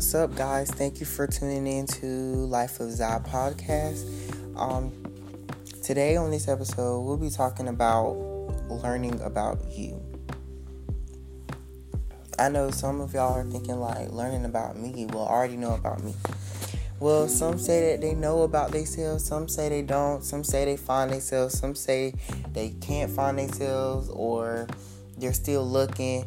what's up, guys? Thank you for tuning in to Life of Zai podcast. Um, today on this episode, we'll be talking about learning about you. I know some of y'all are thinking like learning about me. Well, already know about me. Well, some say that they know about themselves, some say they don't, some say they find themselves, some say they can't find themselves or they're still looking.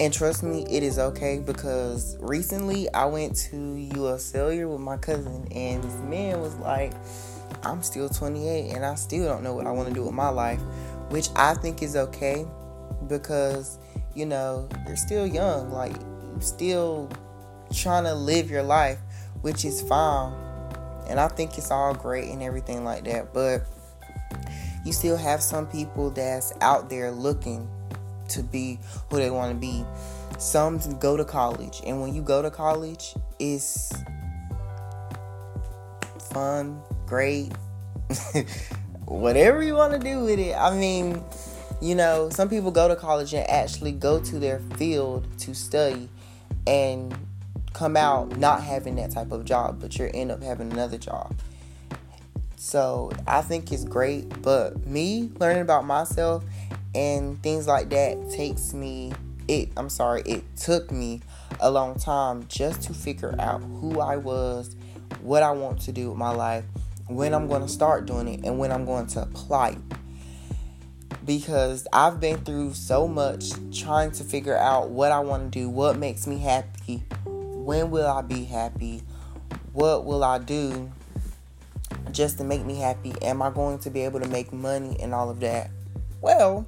And trust me, it is okay because recently I went to US Cellular with my cousin, and this man was like, I'm still 28 and I still don't know what I want to do with my life, which I think is okay because, you know, you're still young. Like, you're still trying to live your life, which is fine. And I think it's all great and everything like that. But you still have some people that's out there looking to be who they want to be. Some go to college, and when you go to college, it's fun, great, whatever you want to do with it. I mean, you know, some people go to college and actually go to their field to study and come out not having that type of job, but you end up having another job. So I think it's great, but me learning about myself and things like that takes me it I'm sorry, it took me a long time just to figure out who I was, what I want to do with my life, when I'm going to start doing it and when I'm going to apply. Because I've been through so much trying to figure out what I want to do, what makes me happy, when will I be happy, what will I do just to make me happy? Am I going to be able to make money and all of that? Well,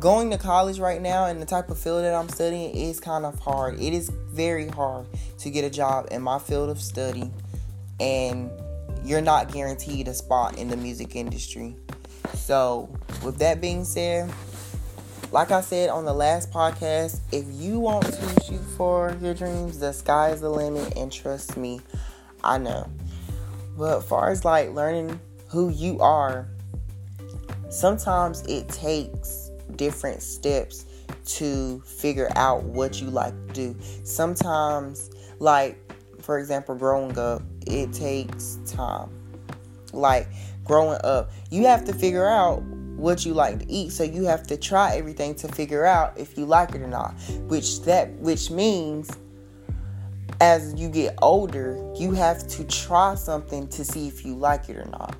going to college right now and the type of field that I'm studying is kind of hard. It is very hard to get a job in my field of study, and you're not guaranteed a spot in the music industry. So, with that being said, like I said on the last podcast, if you want to shoot for your dreams, the sky is the limit, and trust me, I know. But as far as like learning who you are, sometimes it takes different steps to figure out what you like to do. Sometimes, like for example, growing up, it takes time. Like growing up, you have to figure out what you like to eat, so you have to try everything to figure out if you like it or not. Which that which means as you get older, you have to try something to see if you like it or not.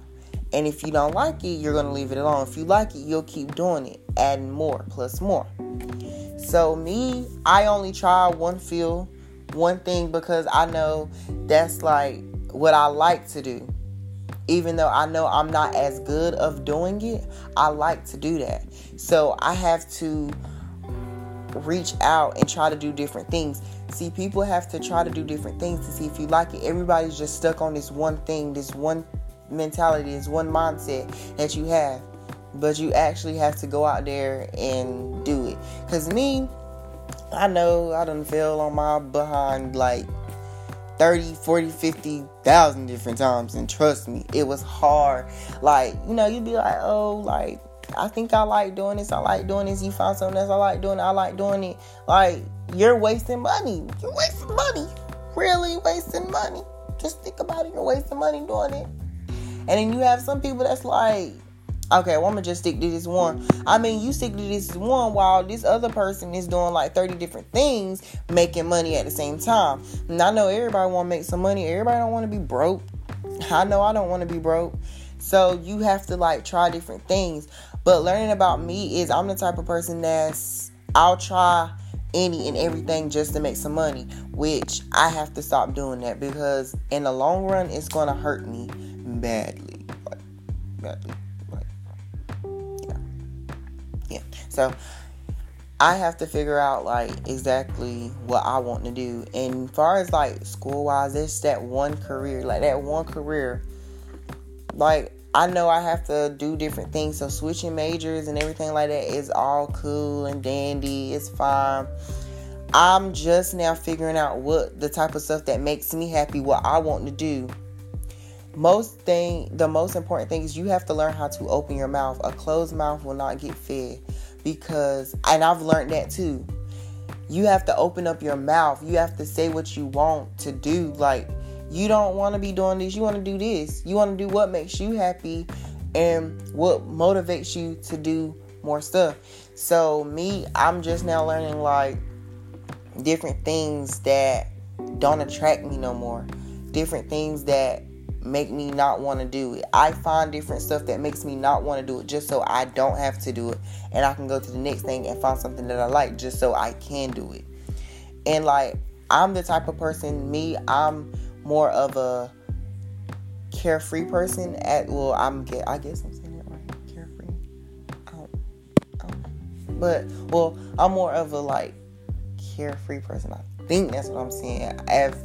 And if you don't like it, you're going to leave it alone. If you like it, you'll keep doing it, adding more plus more. So, me, I only try one field, one thing because I know that's like what I like to do. Even though I know I'm not as good of doing it, I like to do that. So, I have to reach out and try to do different things. See, people have to try to do different things to see if you like it. Everybody's just stuck on this one thing, this one mentality, is one mindset that you have. But you actually have to go out there and do it. Cause me, I know I done fell on my behind like 30, 40, 50,000 different times. And trust me, it was hard. Like, you know, you'd be like, oh, like, I think I like doing this. I like doing this. You find something else I like doing. It, I like doing it. Like, you're wasting money. You're wasting money. Really wasting money. Just think about it. You're wasting money doing it. And then you have some people that's like, okay, well, I'm gonna just stick to this one. I mean, you stick to this one while this other person is doing like 30 different things, making money at the same time. And I know everybody wanna make some money. Everybody don't wanna be broke. I know I don't wanna be broke. So you have to like try different things. But learning about me is I'm the type of person that's I'll try any and everything just to make some money, which I have to stop doing that because in the long run it's gonna hurt me badly. Like badly. Like yeah. Yeah. So I have to figure out like exactly what I want to do. And far as like school wise, it's that one career, like that one career. Like I know I have to do different things, so switching majors and everything like that is all cool and dandy. It's fine. I'm just now figuring out what the type of stuff that makes me happy, what I want to do most thing the most important thing is you have to learn how to open your mouth a closed mouth will not get fed because and i've learned that too you have to open up your mouth. You have to say what you want to do. Like, you don't want to be doing this. You want to do this. You want to do what makes you happy and what motivates you to do more stuff. So, me, I'm just now learning like different things that don't attract me no more. Different things that make me not want to do it. I find different stuff that makes me not want to do it just so I don't have to do it. And I can go to the next thing and find something that I like just so I can do it. And like, I'm the type of person, me, I'm more of a carefree person at well i'm get i guess i'm saying it right carefree I don't, I don't but well i'm more of a like carefree person i think that's what i'm saying if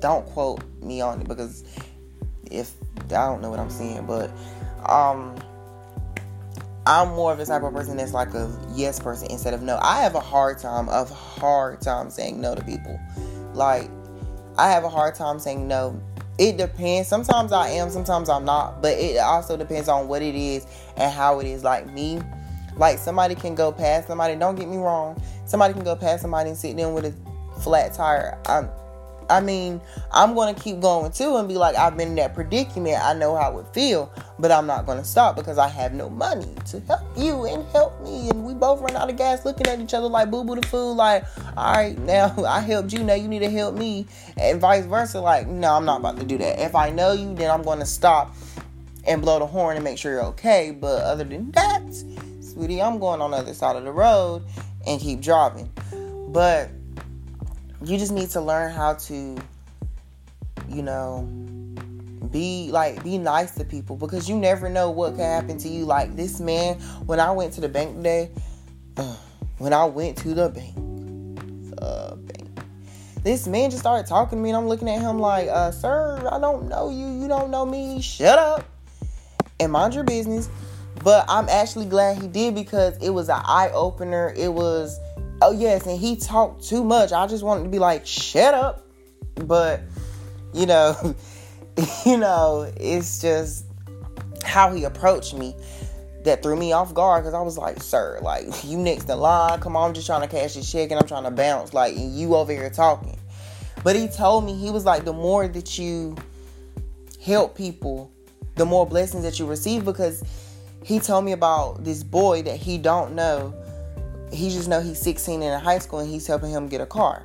don't quote me on it because if I don't know what I'm saying, but um I'm more of the type of person that's like a yes person instead of no. I have a hard time of hard time saying no to people. Like I have a hard time saying no. It depends. Sometimes I am, sometimes I'm not, but it also depends on what it is and how it is. Like me, like somebody can go past somebody, don't get me wrong. Somebody can go past somebody and sit there with a flat tire. I'm I mean, I'm going to keep going too and be like, I've been in that predicament. I know how it feel, but I'm not going to stop because I have no money to help you and help me. And we both run out of gas looking at each other like boo boo the fool. Like, all right, now I helped you. Now you need to help me. And vice versa. Like, no, I'm not about to do that. If I know you, then I'm going to stop and blow the horn and make sure you're okay. But other than that, sweetie, I'm going on the other side of the road and keep driving. But you just need to learn how to, you know, be like be nice to people because you never know what can happen to you. Like this man, when I went to the bank today, uh, when I went to the bank, bank, this man just started talking to me, and I'm looking at him like, uh, "Sir, I don't know you. You don't know me. Shut up and mind your business." But I'm actually glad he did because it was an eye opener. It was oh yes, and he talked too much. I just wanted to be like, shut up. But you know, you know, it's just how he approached me that threw me off guard because I was like, sir, like you next in line. Come on, I'm just trying to cash this check and I'm trying to bounce. Like you over here talking. But he told me he was like, the more that you help people, the more blessings that you receive because he told me about this boy that he don't know he just know he's 16 in high school and he's helping him get a car.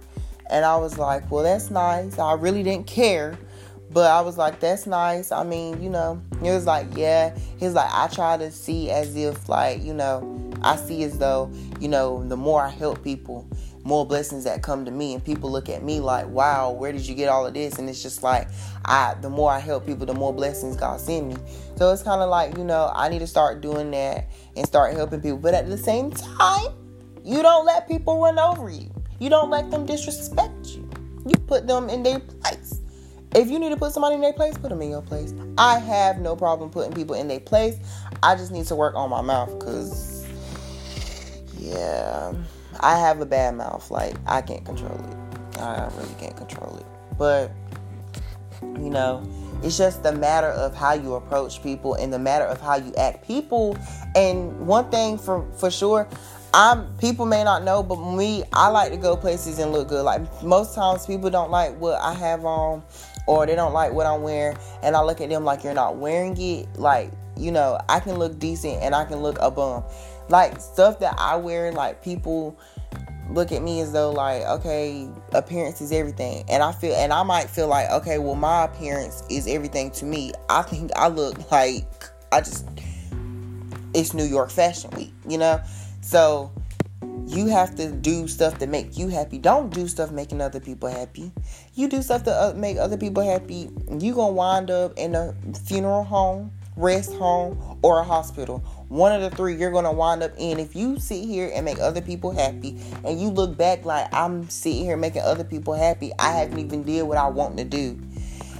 And I was like, well, that's nice. I really didn't care. But I was like, that's nice. I mean, you know, he was like, yeah. He's like, I try to see as if, like, you know, I see as though, you know, the more I help people, more blessings that come to me. And people look at me like, wow, where did you get all of this? And it's just like, I, the more I help people, the more blessings God send me. So it's kind of like, you know, I need to start doing that and start helping people. But at the same time, you don't let people run over you. You don't let them disrespect you. You put them in their place. If you need to put somebody in their place, put them in your place. I have no problem putting people in their place. I just need to work on my mouth because, yeah, I have a bad mouth. Like, I can't control it. I really can't control it. But, you know, it's just the matter of how you approach people and the matter of how you act. People, and one thing for for sure, I'm people may not know, but me, I like to go places and look good. Like most times, people don't like what I have on, or they don't like what I'm wearing, and I look at them like you're not wearing it. Like you know, I can look decent and I can look a bum. Like stuff that I wear, like people look at me as though like okay appearance is everything and i feel and i might feel like okay well my appearance is everything to me i think i look like i just it's new york fashion week you know so you have to do stuff to make you happy. Don't do stuff making other people happy. You do stuff to uh, make other people happy. You gonna wind up in a funeral home, rest home, or a hospital. One of the three you're gonna wind up in. If you sit here and make other people happy, and you look back like I'm sitting here making other people happy, I haven't even did what I want to do,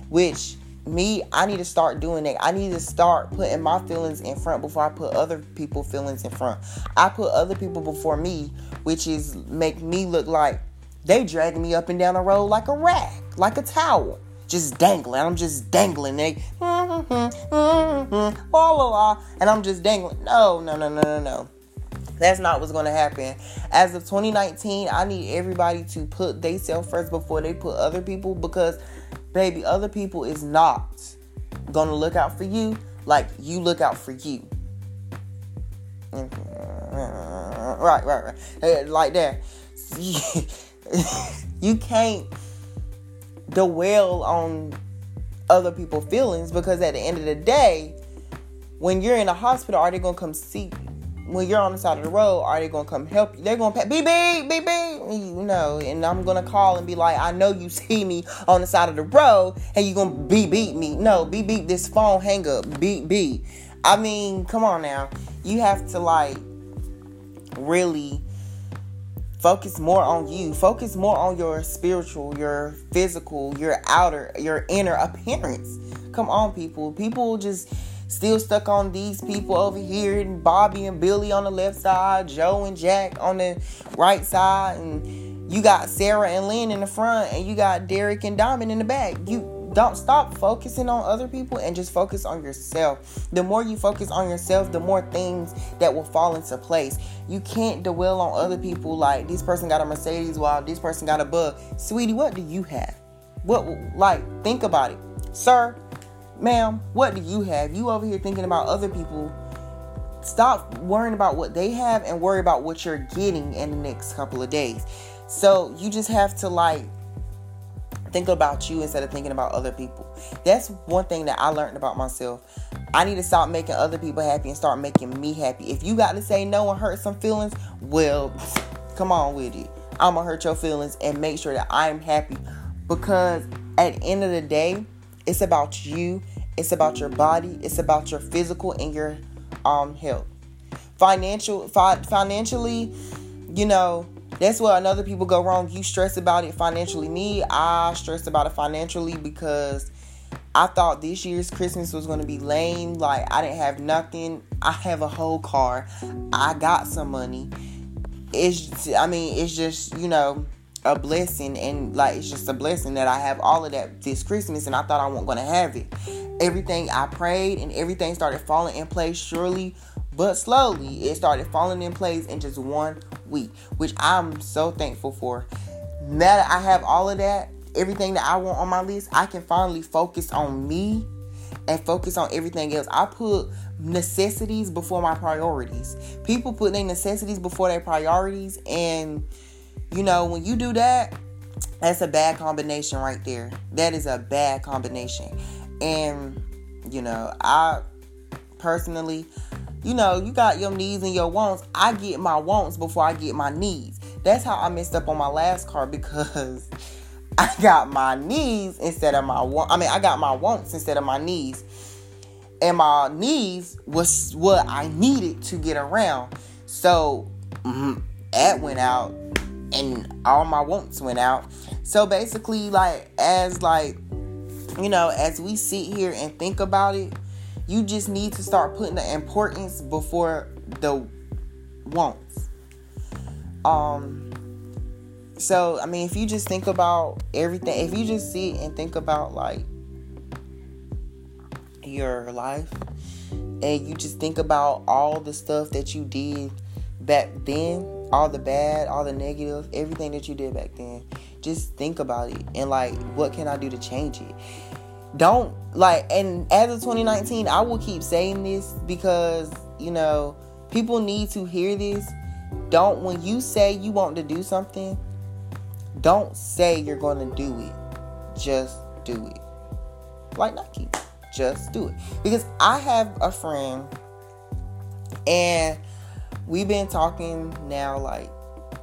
which me, I need to start doing that. I need to start putting my feelings in front before I put other people's feelings in front. I put other people before me, which is make me look like they dragging me up and down the road like a rag, like a towel, just dangling. I'm just dangling. They, mm-hmm, mm-hmm, la, and I'm just dangling. No, no, no, no, no, no. That's not what's going to happen. As of 2019, I need everybody to put themselves first before they put other people because, baby, other people is not going to look out for you like you look out for you. Mm-hmm. Right, right, right. Like that. you can't dwell on other people's feelings because at the end of the day, when you're in a hospital, are they gonna come see you? When you're on the side of the road, are they gonna come help you? They're gonna pay, beep beep, you know. And I'm gonna call and be like, I know you see me on the side of the road, and you gonna beep beep me. No, beep beep this phone, hang up, beep beep. I mean, come on now. You have to like really focus more on you. Focus more on your spiritual, your physical, your outer, your inner appearance. Come on, people. People just still stuck on these people over here and Bobby and Billy on the left side, Joe and Jack on the right side, and you got Sarah and Lynn in the front, and you got Derek and Diamond in the back. You don't stop focusing on other people and just focus on yourself. The more you focus on yourself, the more things that will fall into place. You can't dwell on other people like this person got a Mercedes while this person got a bug. Sweetie, what do you have? What like think about it. Sir, ma'am, what do you have? You over here thinking about other people. Stop worrying about what they have and worry about what you're getting in the next couple of days. So you just have to like think about you instead of thinking about other people. That's one thing that I learned about myself. I need to stop making other people happy and start making me happy. If you got to say no and hurt some feelings, well, come on with it. I'm gonna hurt your feelings and make sure that I'm happy because at the end of the day, it's about you, it's about your body, it's about your physical and your um health. Financial fi- financially, you know, that's where another people go wrong. You stress about it financially. Me, I stress about it financially because I thought this year's Christmas was going to be lame. Like, I didn't have nothing. I have a whole car. I got some money. It's, I mean, it's just, you know, a blessing. And, like, it's just a blessing that I have all of that this Christmas. And I thought I wasn't to have it. Everything I prayed and everything started falling in place surely but slowly, it started falling in place in just one week, which I'm so thankful for. Now that I have all of that, everything that I want on my list, I can finally focus on me and focus on everything else. I put necessities before my priorities. People put their necessities before their priorities, and you know, when you do that, that's a bad combination right there. That is a bad combination. And you know, I personally you know, you got your needs and your wants. I get my wants before I get my needs. That's how I messed up on my last car because I got my needs instead of my want. I mean, I got my wants instead of my needs. And my needs was what I needed to get around. So mm, that went out and all my wants went out. So basically, like, as like, you know, as we sit here and think about it, you just need to start putting the importance before the wants. Um so I mean if you just think about everything, if you just sit and think about like your life and you just think about all the stuff that you did back then, all the bad, all the negative, everything that you did back then, just think about it and like what can I do to change it? don't like and as of 2019 i will keep saying this because you know people need to hear this. Don't when you say you want to do something don't say you're going to do it. Just do it. Like nike just do it. Because i have a friend and we've been talking now like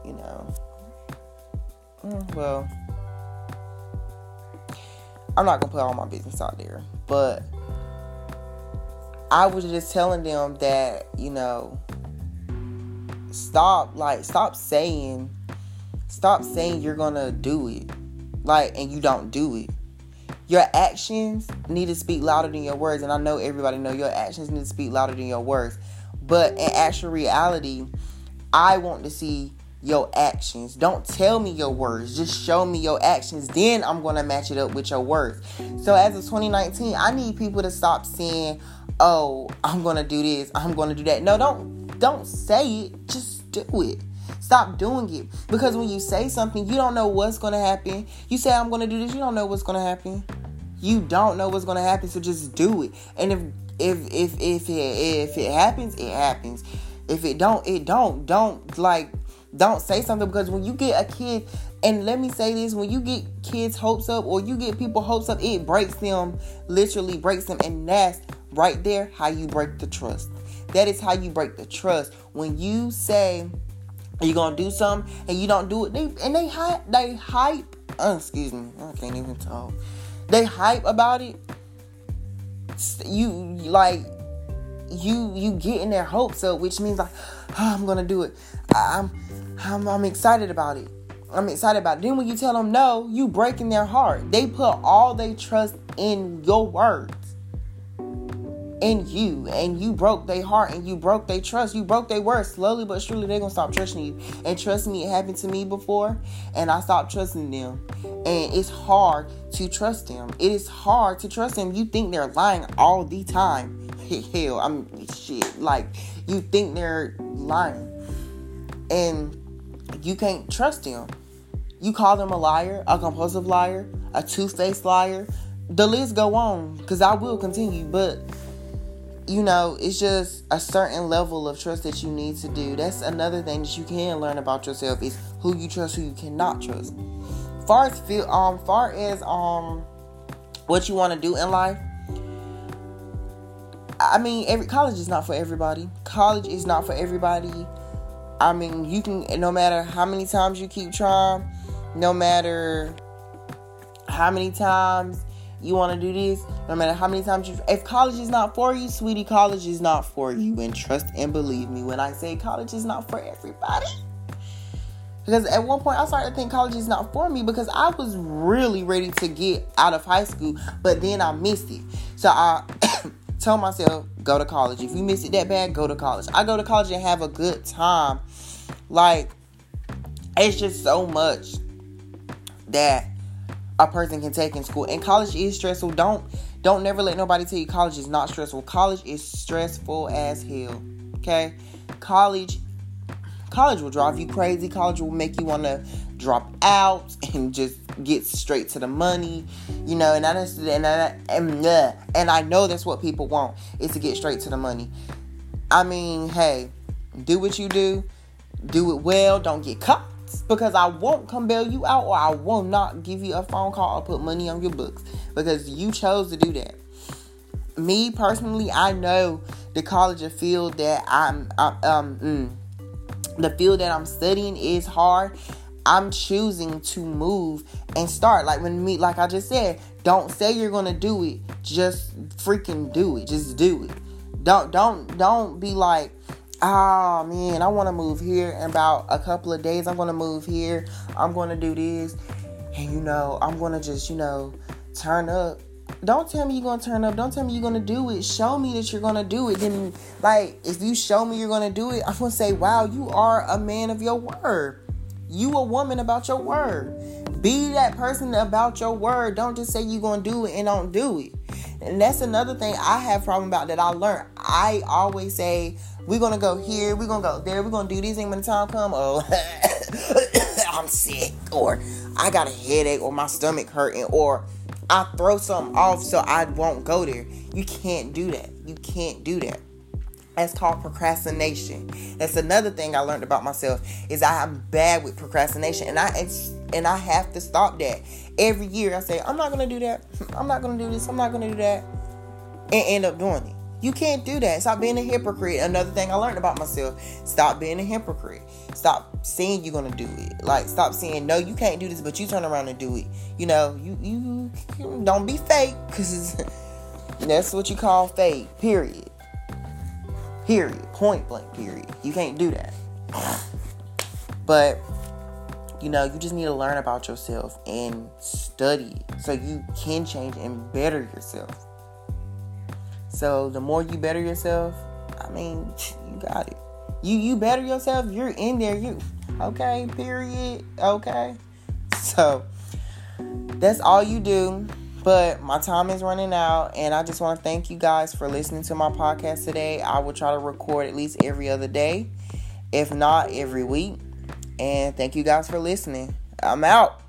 you know mm, well I'm not gonna put all my business out there, but I was just telling them that, you know, stop like stop saying stop saying you're gonna do it. Like and you don't do it. Your actions need to speak louder than your words. And I know everybody know your actions need to speak louder than your words. But in actual reality, I want to see your actions. Don't tell me your words. Just show me your actions. Then I'm going to match it up with your words. So as of 2019, I need people to stop saying, "Oh, I'm going to do this. I'm going to do that." No, don't don't say it, just do it. Stop doing it. Because when you say something, you don't know what's going to happen. You say, I'm going to do this, you don't know what's going to happen. You don't know what's going to happen, so just do it. And if if if if it, if it happens, it happens. If it don't, it don't. Don't like don't say something because when you get a kid and let me say this when you get kids hopes up or you get people hopes up it breaks them literally breaks them and that's right there how you break the trust that is how you break the trust when you say you're gonna do something and you don't do it they and they hype they hype uh, excuse me i can't even talk they hype about it you like you you getting their hopes up which means like oh, i'm gonna do it i'm I'm, I'm excited about it. I'm excited about it. Then when you tell them no, you breaking their heart. They put all they trust in your words. In you. And you broke their heart and you broke their trust. You broke their word. Slowly but surely they're gonna stop trusting you. And trust me, it happened to me before. And I stopped trusting them. And it's hard to trust them. It is hard to trust them. You think they're lying all the time. Hell, I'm shit. Like you think they're lying. And you can't trust them. You call them a liar, a compulsive liar, a two-faced liar. The list go on because I will continue, but you know, it's just a certain level of trust that you need to do. That's another thing that you can learn about yourself is who you trust, who you cannot trust. Far as feel, um, far as um, what you want to do in life. I mean, every college is not for everybody. College is not for everybody. I mean, you can, no matter how many times you keep trying, no matter how many times you want to do this, no matter how many times you, if college is not for you, sweetie, college is not for you. And trust and believe me when I say college is not for everybody. Because at one point I started to think college is not for me because I was really ready to get out of high school, but then I missed it. So I tell myself, go to college. If you miss it that bad, go to college. I go to college and have a good time. Like, it's just so much that a person can take in school. And college is stressful. Don't don't never let nobody tell you college is not stressful. College is stressful as hell. Okay? College college will drive you crazy. College will make you want to drop out and just get straight to the money, you know. And I and I and, uh, and I know that's what people want is to get straight to the money. I mean, hey, do what you do, do it well. Don't get caught because I won't come bail you out or I will not give you a phone call or put money on your books because you chose to do that. Me personally, I know the college of field that I'm, I'm um mm, the field that I'm studying is hard I'm choosing to move and start. Like when me, like I just said, don't say you're gonna do it. Just freaking do it. Just do it. Don't don't don't be like, oh man, I want to move here in about a couple of days. I'm gonna move here. I'm gonna do this, and you know, I'm gonna just you know turn up. Don't tell me you're gonna turn up. Don't tell me you're gonna do it. Show me that you're gonna do it. Then, like, if you show me you're gonna do it, I'm gonna say, wow, you are a man of your word. You a woman about your word. Be that person about your word. Don't just say you're gonna do it and don't do it. And that's another thing I have problem about that I learned. I always say we're gonna go here, we're gonna go there, we're gonna do these things when the time come. Oh, I'm sick, or I got a headache, or my stomach hurting, or I throw something off so I won't go there. You can't do that. You can't do that. That's called procrastination. That's another thing I learned about myself is I am bad with procrastination, and I and I have to stop that. Every year I say I'm not gonna do that. I'm not gonna do this. I'm not gonna do that, and end up doing it. You can't do that. Stop being a hypocrite. Another thing I learned about myself: stop being a hypocrite. Stop saying you're gonna do it. Like stop saying no, you can't do this, but you turn around and do it. You know, you you don't be fake because that's what you call fake. Period. Period. Point blank, period. You can't do that. But, you know, you just need to learn about yourself and study so you can change and better yourself. So the more you better yourself, I mean, you got it. You you better yourself, you're in there, you okay, period. Okay. So that's all you do. But my time is running out, and I just want to thank you guys for listening to my podcast today. I will try to record at least every other day, if not every week. And thank you guys for listening. I'm out.